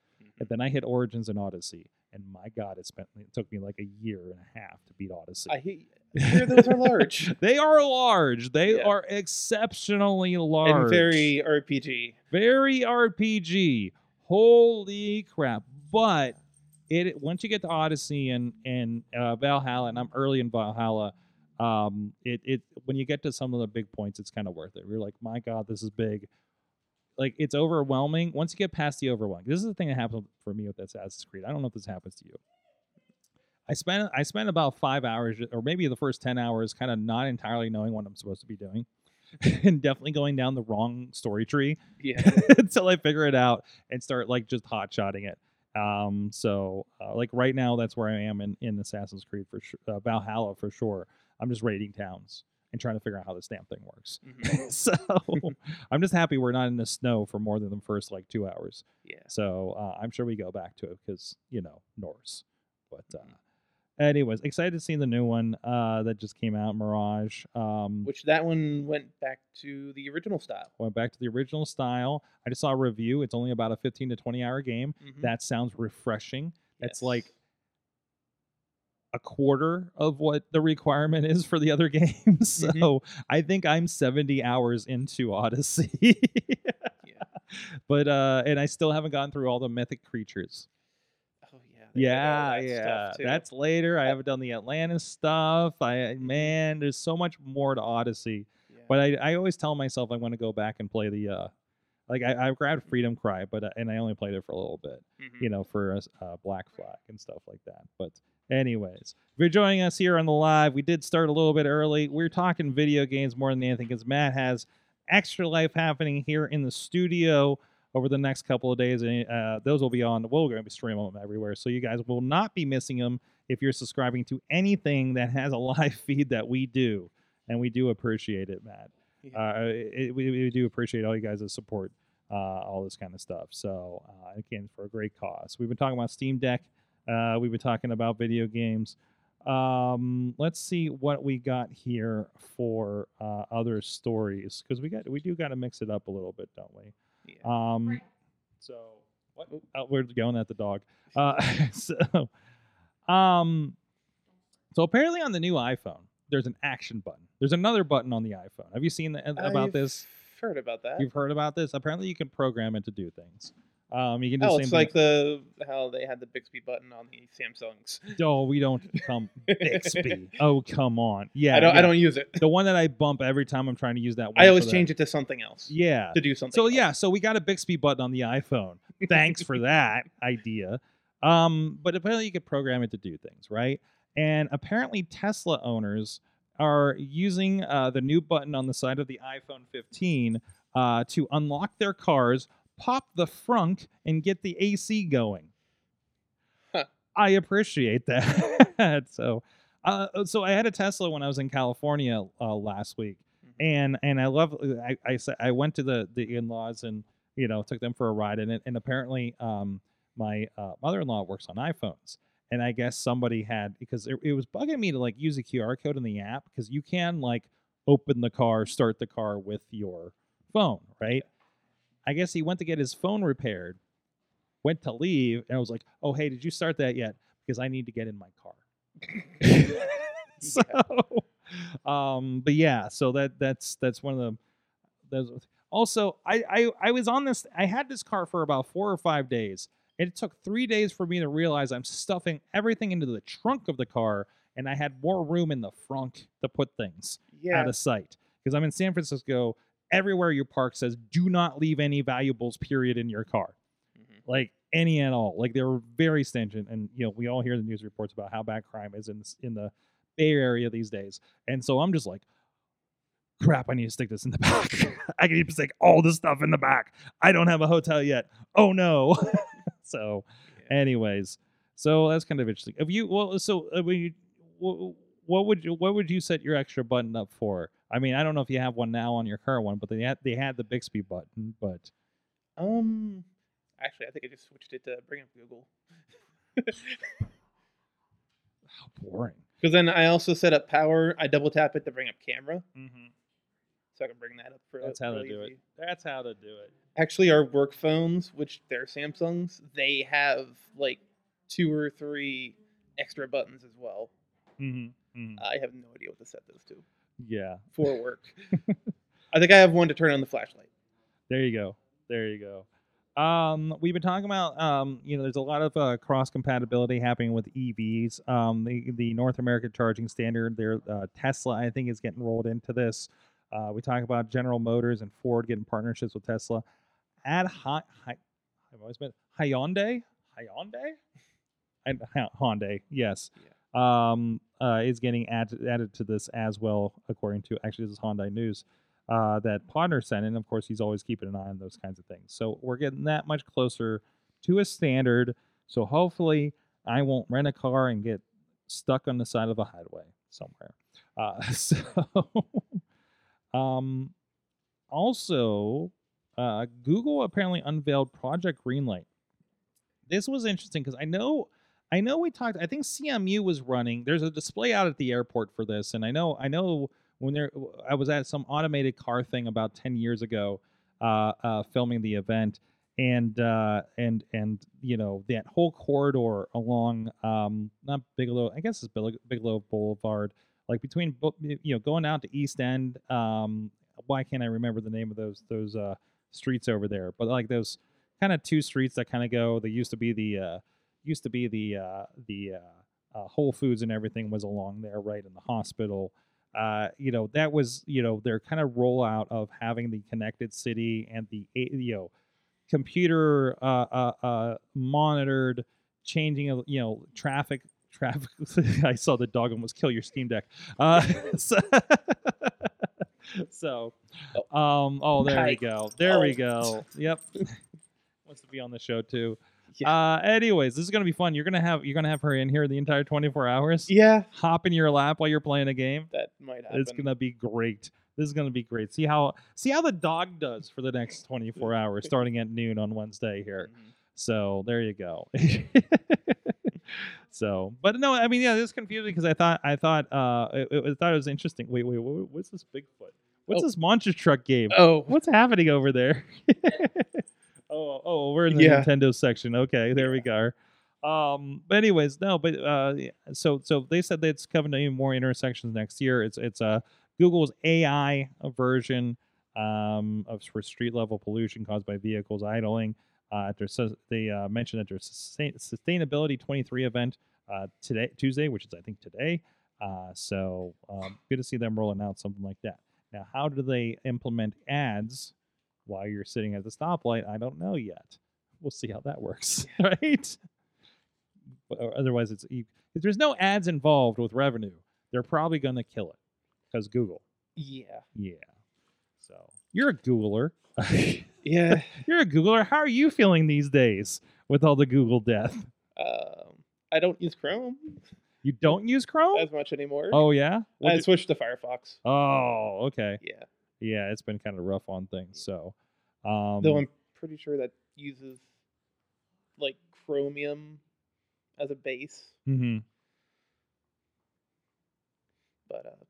And then I hit Origins and Odyssey, and my God, it spent it took me like a year and a half to beat Odyssey. I hate. Those are large they are large. They Yeah. are exceptionally large. and very RPG. very RPG. Holy crap! But it once you get to Odyssey and and uh, Valhalla, and I'm early in Valhalla. Um, it it when you get to some of the big points, it's kind of worth it. You're like, my God, this is big. Like it's overwhelming. Once you get past the overwhelming, this is the thing that happened for me with Assassin's Creed. I don't know if this happens to you. I spent I spent about five hours, or maybe the first ten hours, kind of not entirely knowing what I'm supposed to be doing, and definitely going down the wrong story tree Yeah. until I figure it out and start like just hot shotting it. Um, so uh, like right now, that's where I am in, in Assassin's Creed for sure, uh, Valhalla for sure. I'm just raiding towns and trying to figure out how this damn thing works. Mhm. so I'm just happy we're not in the snow for more than the first like two hours. Yeah. So uh, I'm sure we go back to it because you know Norse. But uh, Mhm. anyways, excited to see the new one uh, that just came out, Mirage. Um, Which that one went back to the original style. went back to the original style. I just saw a review. It's only about a 15 to 20 hour game. Mhm. That sounds refreshing. Yes. like a quarter of what the requirement is for the other games. so Mhm. I think I'm 70 hours into Odyssey. But uh and I still haven't gone through all the mythic creatures. Oh yeah. they did all Yeah, that yeah. That's later. I haven't done the Atlantis stuff. I man, there's so much more to Odyssey. Yeah. But I, I always tell myself I want to go back and play the uh, Like I, I grabbed Freedom Cry, but uh, and I only played it for a little bit, Mhm. you know, for uh, Black Flag and stuff like that. But anyways, if you're joining us here on the live, we did start a little bit early. We're talking video games more than anything because Matt has extra life happening here in the studio over the next couple of days, and uh, those will be on. We're going to be streaming them everywhere, so you guys will not be missing them if you're subscribing to anything that has a live feed that we do, and we do appreciate it, Matt. Yeah. Uh, it, we, we do appreciate all you guys' support, uh, all this kind of stuff. So uh, again, for a great cause. We've been talking about Steam Deck. Uh, we were talking about video games. Um, let's see what we got here for uh, other stories because we got we do got to mix it up a little bit, don't we? yeah. Um, so what? Oh, we're going at the dog. Uh, so, um, so apparently on the new iPhone, there's an action button. There's another button on the iPhone. Have you seen the, about I've this? Heard about that? You've heard about this? Apparently, you can program it to do things. Um, you can do Oh, the it's same like the how they had the Bixby button on the Samsungs. Oh, we don't come Bixby. Oh, come on. Yeah, I don't. yeah. I don't use it. The one that I bump every time I'm trying to use that. One I always for the- change it to something else Yeah. to do something. So else. yeah, so we got a Bixby button on the iPhone. Thanks for that idea. Um, but apparently you could program it to do things, right? And apparently Tesla owners are using uh, the new button on the side of the iPhone 15 uh, to unlock their cars, pop the frunk, and get the AC going. Huh. I appreciate that. so, uh, so I had a Tesla when I was in California uh, last week, Mhm. and and I love. I I, I went to the the in laws and you know took them for a ride it, and apparently um my uh, mother in law works on iPhones. And I guess somebody had because it, it was bugging me to like use a QR code in the app because you can like open the car, start the car with your phone, right? I guess he went to get his phone repaired, went to leave, and I was like, "Oh, hey, did you start that yet? Because I need to get in my car." so, um, but yeah, so that that's that's one of the. Those, also, I, I I was on this. I had this car for about four or five days. and It took three days for me to realize I'm stuffing everything into the trunk of the car, and I had more room in the front to put things yeah, out of sight because I'm in San Francisco. Everywhere you park says do not leave any valuables, period, in your car. Mhm. Like any at all. Like they were very stringent, and you know we all hear the news reports about how bad crime is in this, in the Bay Area these days. And so I'm just like, crap, I need to stick this in the back. I need to stick all this stuff in the back. I don't have a hotel yet. Oh no. so, Yeah. anyways, so that's kind of interesting. if you well, so uh, when you, wh- what would you what would you set your extra button up for? I mean, I don't know if you have one now on your current one, but they had they had the Bixby button, but Um, actually, I think I just switched it to bring up Google. how boring. Because then I also set up power. I double tap it to bring up camera, Mm-hmm. so I can bring that up for. That's how to do it. That's how to do it. Actually, our work phones, which they're Samsungs, they have like two or three extra buttons as well. Mm-hmm. I have no idea what to set those to Yeah, for work. I think I have one to turn on the flashlight. there you go. There you go. Um, we've been talking about, um, you know, there's a lot of uh, cross compatibility happening with EVs. Um, the the North American charging standard, their uh, Tesla, I think, is getting rolled into this. Uh, we talk about General Motors and Ford getting partnerships with Tesla. Add Hi, Hi I've always been Hyundai, Hyundai, and Hy- Hyundai, yes, um, uh, is getting added added to this as well, according to actually this is Hyundai News uh, that Podner sent in. Of course, he's always keeping an eye on those kinds of things. So we're getting that much closer to a standard. So hopefully, I won't rent a car and get stuck on the side of a highway somewhere. Uh, so, um, also, uh, Google apparently unveiled Project Greenlight. This was interesting because I know. I know we talked. I think CMU was running. There's a display out at the airport for this, and I know. I know when there I was at some automated car thing about 10 years ago uh, uh, filming the event and uh, and and you know that whole corridor along um, not Bigelow I guess it's Bigelow, Bigelow Boulevard like between you know going out to East End um, why can't I remember the name of those those uh, streets over there but like those kind of two streets that kind of go they used to be the uh, used to be the uh, the uh, uh, Whole Foods and everything was along there right in the hospital uh, you know, that was you know their kind of rollout of having the connected city and the you know computer uh, uh, uh, monitored changing of you know traffic traffic. I saw the dog almost kill your Steam Deck. Uh, so, so, um, oh, there we go. There we Oh. go. Yep. Wants to be on the show too. Yeah. Uh, anyways, this is gonna be fun. You're gonna have you're gonna have her in here the entire 24 hours. Yeah, Hop in your lap while you're playing a game. that might happen. It's gonna be great. This is gonna be great. See how see how the dog does for the next 24 hours, starting at noon on Wednesday here. Mhm. So there you go. so, but no, I mean, yeah, this is confusing because I thought I thought uh it, it, I thought it was interesting. Wait, wait, wait what's this Bigfoot? What's Oh. this monster truck game? Oh, What's happening over there? oh, oh, we're in the Yeah. Nintendo section. Okay, there we go. Um, but anyways, no, but uh, so so they said that it's coming to even more intersections next year. It's it's uh, Google's AI version um of for street level pollution caused by vehicles idling. Uh, they uh, mentioned that there's a sustain- sustainability 23 event uh, today, Tuesday, which is I think today. Uh, so um, good to see them rolling out something like that. Now, how do they implement ads while you're sitting at the stoplight? I don't know yet. We'll see how that works, right? But or otherwise, it's if there's no ads involved with revenue, they're probably going to kill it because Google. yeah, Yeah. So you're a Googler. yeah. you're a Googler. How are you feeling these days with all the Google death? um, I don't use Chrome You don't use Chrome? as much anymore. Oh yeah. What I do- switched to Firefox. oh okay. Yeah, Yeah, it's been kind of rough on things. So, um, though I'm pretty sure that uses like Chromium as a base. mhm. But uh,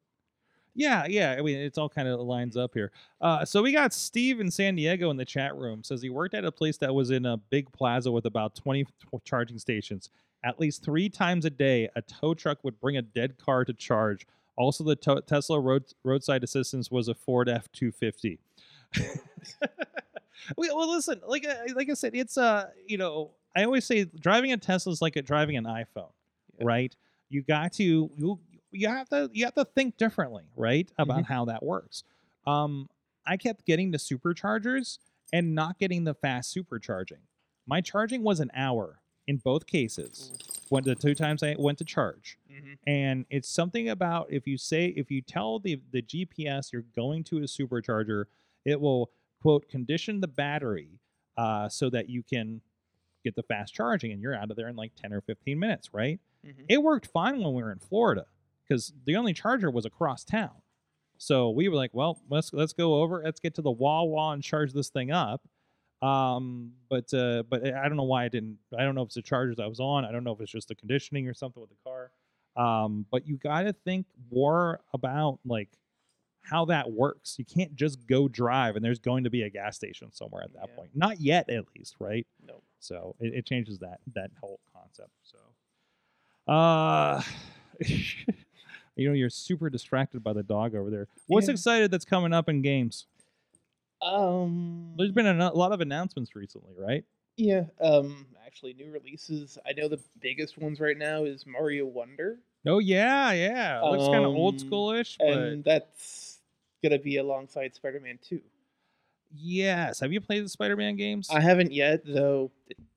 Yeah, yeah. I mean, it's all kind of lines up here. Uh, so we got Steve in San Diego in the chat room. Says he worked at a place that was in a big plaza with about 20 charging stations. At least three times a day, a tow truck would bring a dead car to charge. Also, the to- Tesla road- roadside assistance was a Ford F two fifty. Well, listen, like I- like I said, it's uh, you know, I always say driving a Tesla is like a, driving an iPhone, Yeah. right? You got to you you have to you have to think differently, right, about how that works. Um, I kept getting the superchargers and not getting the fast supercharging. My charging was an hour in both cases. When the two times I went to charge, mhm. and it's something about if you say if you tell the the GPS you're going to a supercharger, it will quote condition the battery uh, so that you can get the fast charging, and you're out of there in like ten or fifteen minutes, right? Mhm. It worked fine when we were in Florida because the only charger was across town. So we were like, well, let's let's go over, let's get to the Wawa and charge this thing up. Um, but uh, but I don't know why I didn't. I don't know if it's the chargers I was on. I don't know if it's just the conditioning or something with the car. Um, but you got to think more about like how that works. You can't just go drive, and there's going to be a gas station somewhere at that Yeah. point. Not yet, at least, right? No. So it, it changes that that whole concept. So, uh, you know, you're super distracted by the dog over there. What's Yeah. excited that's coming up in games? Um, There's been a lot of announcements recently, right? yeah. Um, actually, new releases. I know the biggest ones right now is Mario Wonder, Oh yeah, yeah. It looks kind of old Um, schoolish, but and that's gonna be alongside Spider-Man Two. yes. Have you played the Spider-Man games? I haven't yet, though.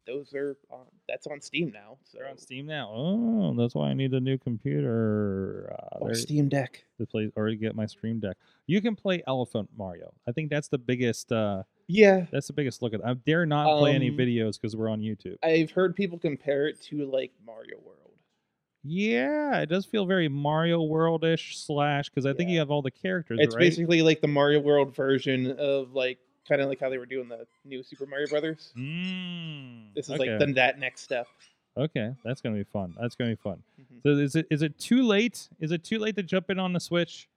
Those are on. That's on Steam now. So They're on Steam now. Oh, that's why I need a new computer. Uh, or Steam Deck. to play or to get my Stream Deck. You can play Elephant Mario. I think that's the biggest. uh Yeah, That's the biggest look at. I dare not play any Um, videos because we're on YouTube. I've heard people compare it to like Mario World. Yeah, it does feel very Mario World-ish slash because I think you have all the characters. It's right? basically like the Mario World version of like kind of like how they were doing the new Super Mario Brothers. Mm, This is okay. like the, that next step. okay, that's gonna be fun. That's gonna be fun. Mhm. So is it is it too late? Is it too late to jump in on the Switch?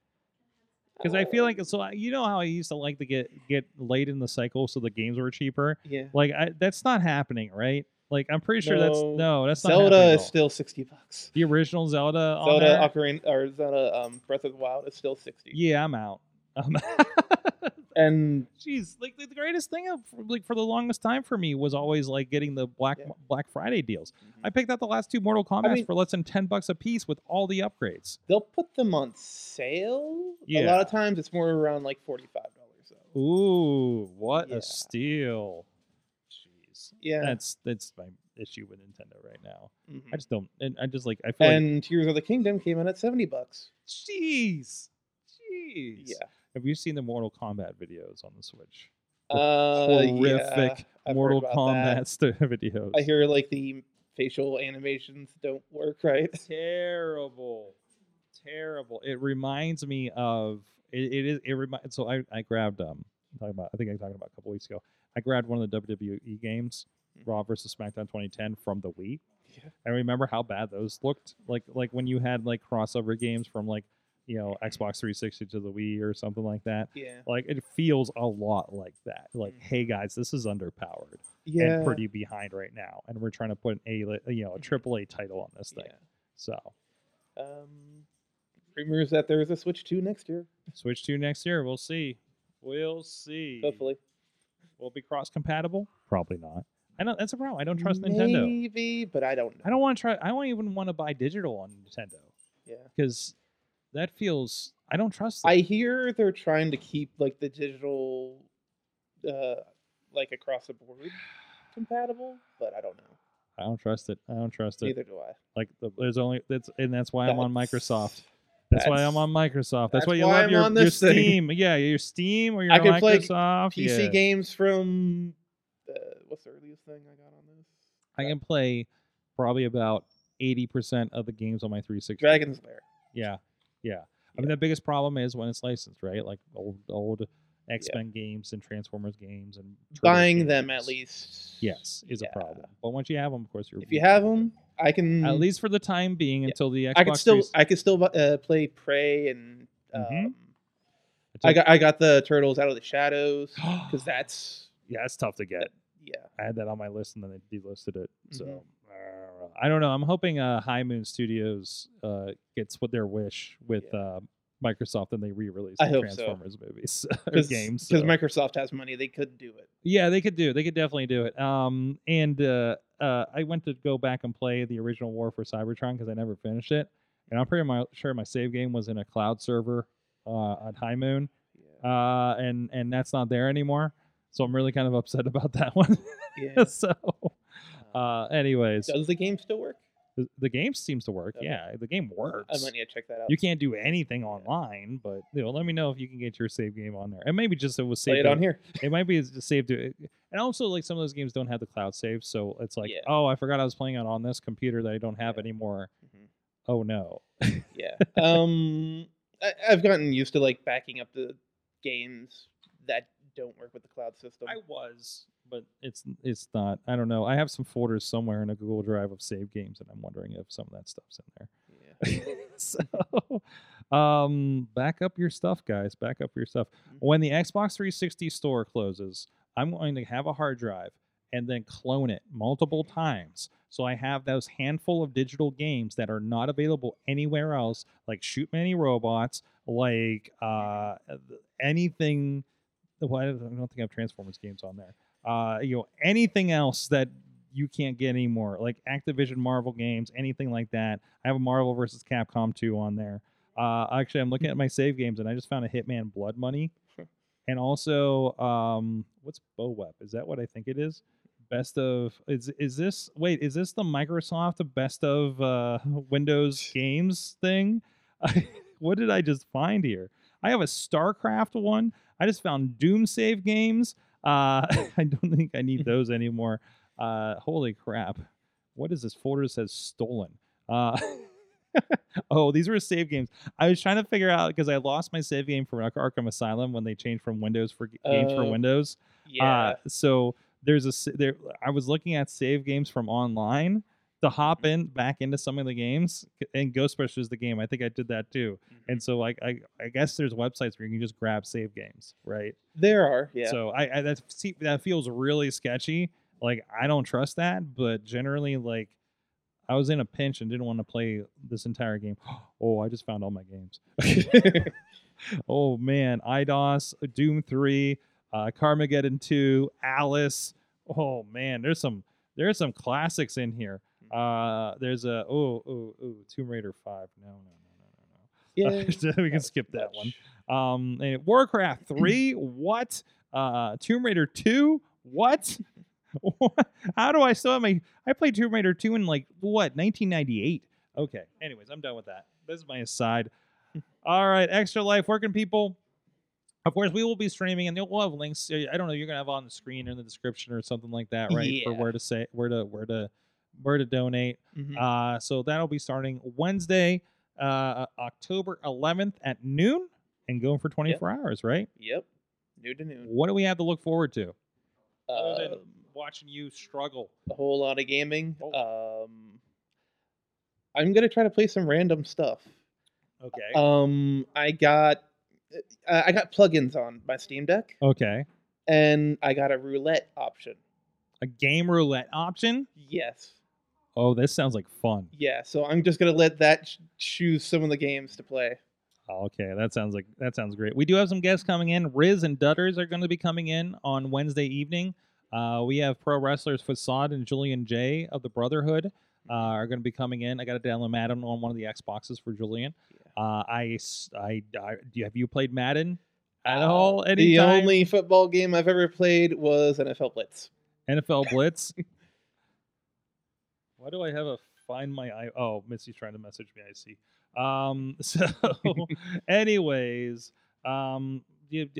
Because I feel like so I- you know how I used to like to get get late in the cycle so the games were cheaper. Yeah. Like I, that's not happening, right? Like I'm pretty sure that's No. no, that's not Zelda is still sixty bucks. the original Zelda. Zelda? Ocarina or Zelda um, Breath of the Wild is still sixty. Yeah, I'm out. Um, And Jeez, like the greatest thing of like for the longest time for me was always like getting the Black Yeah. Black Friday deals. I picked out the last two Mortal Kombat mean- for less than ten bucks a piece with all the upgrades. they'll put them on sale. Yeah. A lot of times it's more around like forty five dollars. Ooh, what Yeah. a steal! Jeez, Yeah. that's that's my issue with Nintendo right now. Mhm. I just don't, and I just like I feel like And Tears of the Kingdom came in at seventy bucks. jeez, jeez. Yeah. Have you seen the Mortal Kombat videos on the Switch? Uh, Horrific I've Mortal Kombat st- videos. I hear like the facial animations don't work right. terrible terrible it reminds me of it, it is it reminds so i i grabbed um I'm talking about i think i was talking about a couple weeks ago i grabbed one of the wwe games raw versus smackdown 2010 from the wii Yeah. i remember how bad those looked like like when you had like crossover games from like you know xbox 360 to the wii or something like that Yeah. like it feels a lot like that like Mhm. hey guys this is underpowered Yeah. and pretty behind right now and we're trying to put an a you know a Mhm. triple a title on this thing Yeah. so Um, rumors that there is a Switch 2 next year. Switch 2 next year. We'll see. We'll see. Hopefully. Will it be cross compatible? Probably not. I don't. That's a problem. I don't trust Nintendo. Maybe, but I don't know. I don't want to try. I don't even want to buy digital on Nintendo Yeah. because that feels. I don't trust. It. I hear they're trying to keep like the digital, uh, like across the board compatible, but I don't know. I don't trust it. I don't trust it. Neither do I. Like the, there's only that's and that's why I'm on Microsoft. That's, why I'm on Microsoft. That's, that's why you why love I'm your, on your thing. Steam. Yeah, your Steam or your I can play Microsoft. PC yeah. games from uh, what's the earliest thing I got on this? I can play probably about eighty percent of the games on my 360. Dragon's Lair. Yeah, yeah. I mean, the biggest problem is when it's licensed, right? Like old old X Men games and Transformers games and Turtles Buying them at least. Yes, is Yeah. a problem. But once you have them, of course, you're If you have them, I can at least for the time being Yeah. until the Xbox. I can still 360 I can still uh, play Prey and um, Mhm. I got I got the Turtles Out of the Shadows because that's yeah, it's tough to get. yeah I had that on my list and then they delisted it. So I don't know. I'm hoping uh, High Moon Studios uh, gets what their wish with Yeah. uh, Microsoft and they re-release I the hope so. Transformers movies or games. because so. Microsoft has money they could do it. Yeah, they could do. They could definitely do it. Um, and uh, uh, I went to go back and play the original War for Cybertron because I never finished it, and I'm pretty mu- sure my save game was in a cloud server uh, at High Moon, Yeah. uh, and and that's not there anymore. So I'm really kind of upset about that one. yeah. so, uh, anyways, Does the game still work? the, the game seems to work. Okay. Yeah, the game works. I works. might need to check that out. You can't do anything online, but you know, let me know if you can get your save game on there, and maybe just it was play saved it on here. it might be saved to and also like some of those games don't have the cloud save so it's like Yeah. oh i forgot i was playing it on this computer that i don't have Yeah. anymore Mhm. oh no Yeah. um, I, I've gotten used to like backing up the games that don't work with the cloud system. i was but it's it's not i don't know. I have some folders somewhere in a google drive of save games and i'm wondering if some of that stuff's in there. Yeah. so um back up your stuff guys. Back up your stuff. Mhm. when the xbox 360 store closes i'm going to have a hard drive and then clone it multiple times. So i have those handful of digital games that are not available anywhere else like shoot many robots like uh anything well, I don't think i have transformers games on there uh you know anything else that you can't get anymore like activision marvel games anything like that. I have a marvel versus capcom 2 on there. Uh actually i'm looking at my save games and i just found a hitman blood money. And also um what's bowep is that what i think it is? Best of is is this wait is this the microsoft best of uh windows games thing? What did i just find here? I have a starcraft one. I just found doom save games uh i don't think i need those anymore uh holy crap what is this folder that says stolen uh oh these were save games i was trying to figure out because i lost my save game for arkham asylum when they changed from windows for games for Oh, windows Yeah. uh, so there's a there. I was looking at save games from online to hop in back into some of the games, and Ghostbusters is the game. I think I did that too. Mhm. And so like I I guess there's websites where you can just grab save games, right? there are. Yeah. So I, I that see, that feels really sketchy. Like I don't trust that, but generally like I was in a pinch and didn't want to play this entire game. Oh, I just found all my games. oh man, Eidos, Doom Three, uh, Carmageddon Two, Alice. Oh man, there's some there's some classics in here. Uh, there's a oh oh oh Tomb Raider Five. No no no no no no. Yeah, we can skip that one. Um, and Warcraft Three. what? Uh, Tomb Raider Two. What? How do I still have my? I played Tomb Raider Two in like what 1998. Okay. Anyways, I'm done with that. This is my aside. All right, Extra Life. Where can people? Of course, we will be streaming, and we'll have links. I don't know. You're gonna have on the screen or in the description or something like that, right? For where to say, where to, where to, where to donate. Mhm. Uh, so that'll be starting Wednesday, uh, October 11th at noon, and going for 24 hours. Right? Yep. New to noon. What do we have to look forward to? Other than Um, watching you struggle. a whole lot of gaming. Oh. Um, I'm gonna try to play some random stuff. Okay. Um, I got uh, I got plugins on my Steam Deck, okay. and I got a roulette option. A game roulette option. Yes. Oh, this sounds like fun. Yeah. So I'm just gonna let that ch- choose some of the games to play. Okay, that sounds like that sounds great. We do have some guests coming in. Riz and Dutters are going to be coming in on Wednesday evening. Uh, we have pro wrestlers Facade and Julian J of the Brotherhood uh, are going to be coming in. I got to download Madden on one of the Xboxes for Julian. Uh, I, I, I- do you, have you played Madden at Uh, all? The only football game I've ever played was NFL Blitz. NFL Blitz. Why do I have a find my i? Oh, Missy's trying to message me. I see. Um. So, anyways, um.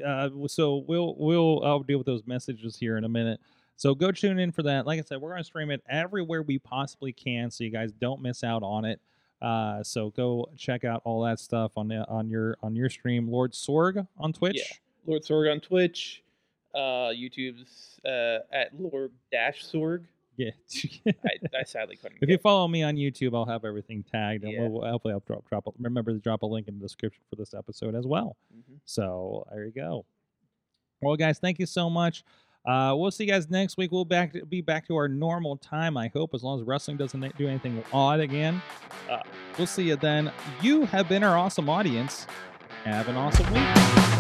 Uh, so we'll we'll I'll deal with those messages here in a minute. So go tune in for that. Like I said, we're gonna stream it everywhere we possibly can, so you guys don't miss out on it. Uh, so go check out all that stuff on the, on your on your stream, Lord Sorg on Twitch. Yeah. Lord Sorg on Twitch. Uh, YouTube's uh, at Lord Dash Sorg. Yeah. I, I sadly couldn't. If you follow me on YouTube, I'll have everything tagged, and Yeah. we'll, we'll hopefully I'll drop drop. a- Remember to drop a link in the description for this episode as well. Mhm. So there you go. Well, guys, thank you so much. Uh, we'll see you guys next week. We'll back be back to our normal time. I hope, as long as wrestling doesn't do anything odd again. Uh, we'll see you then. You have been our awesome audience. Have an awesome week.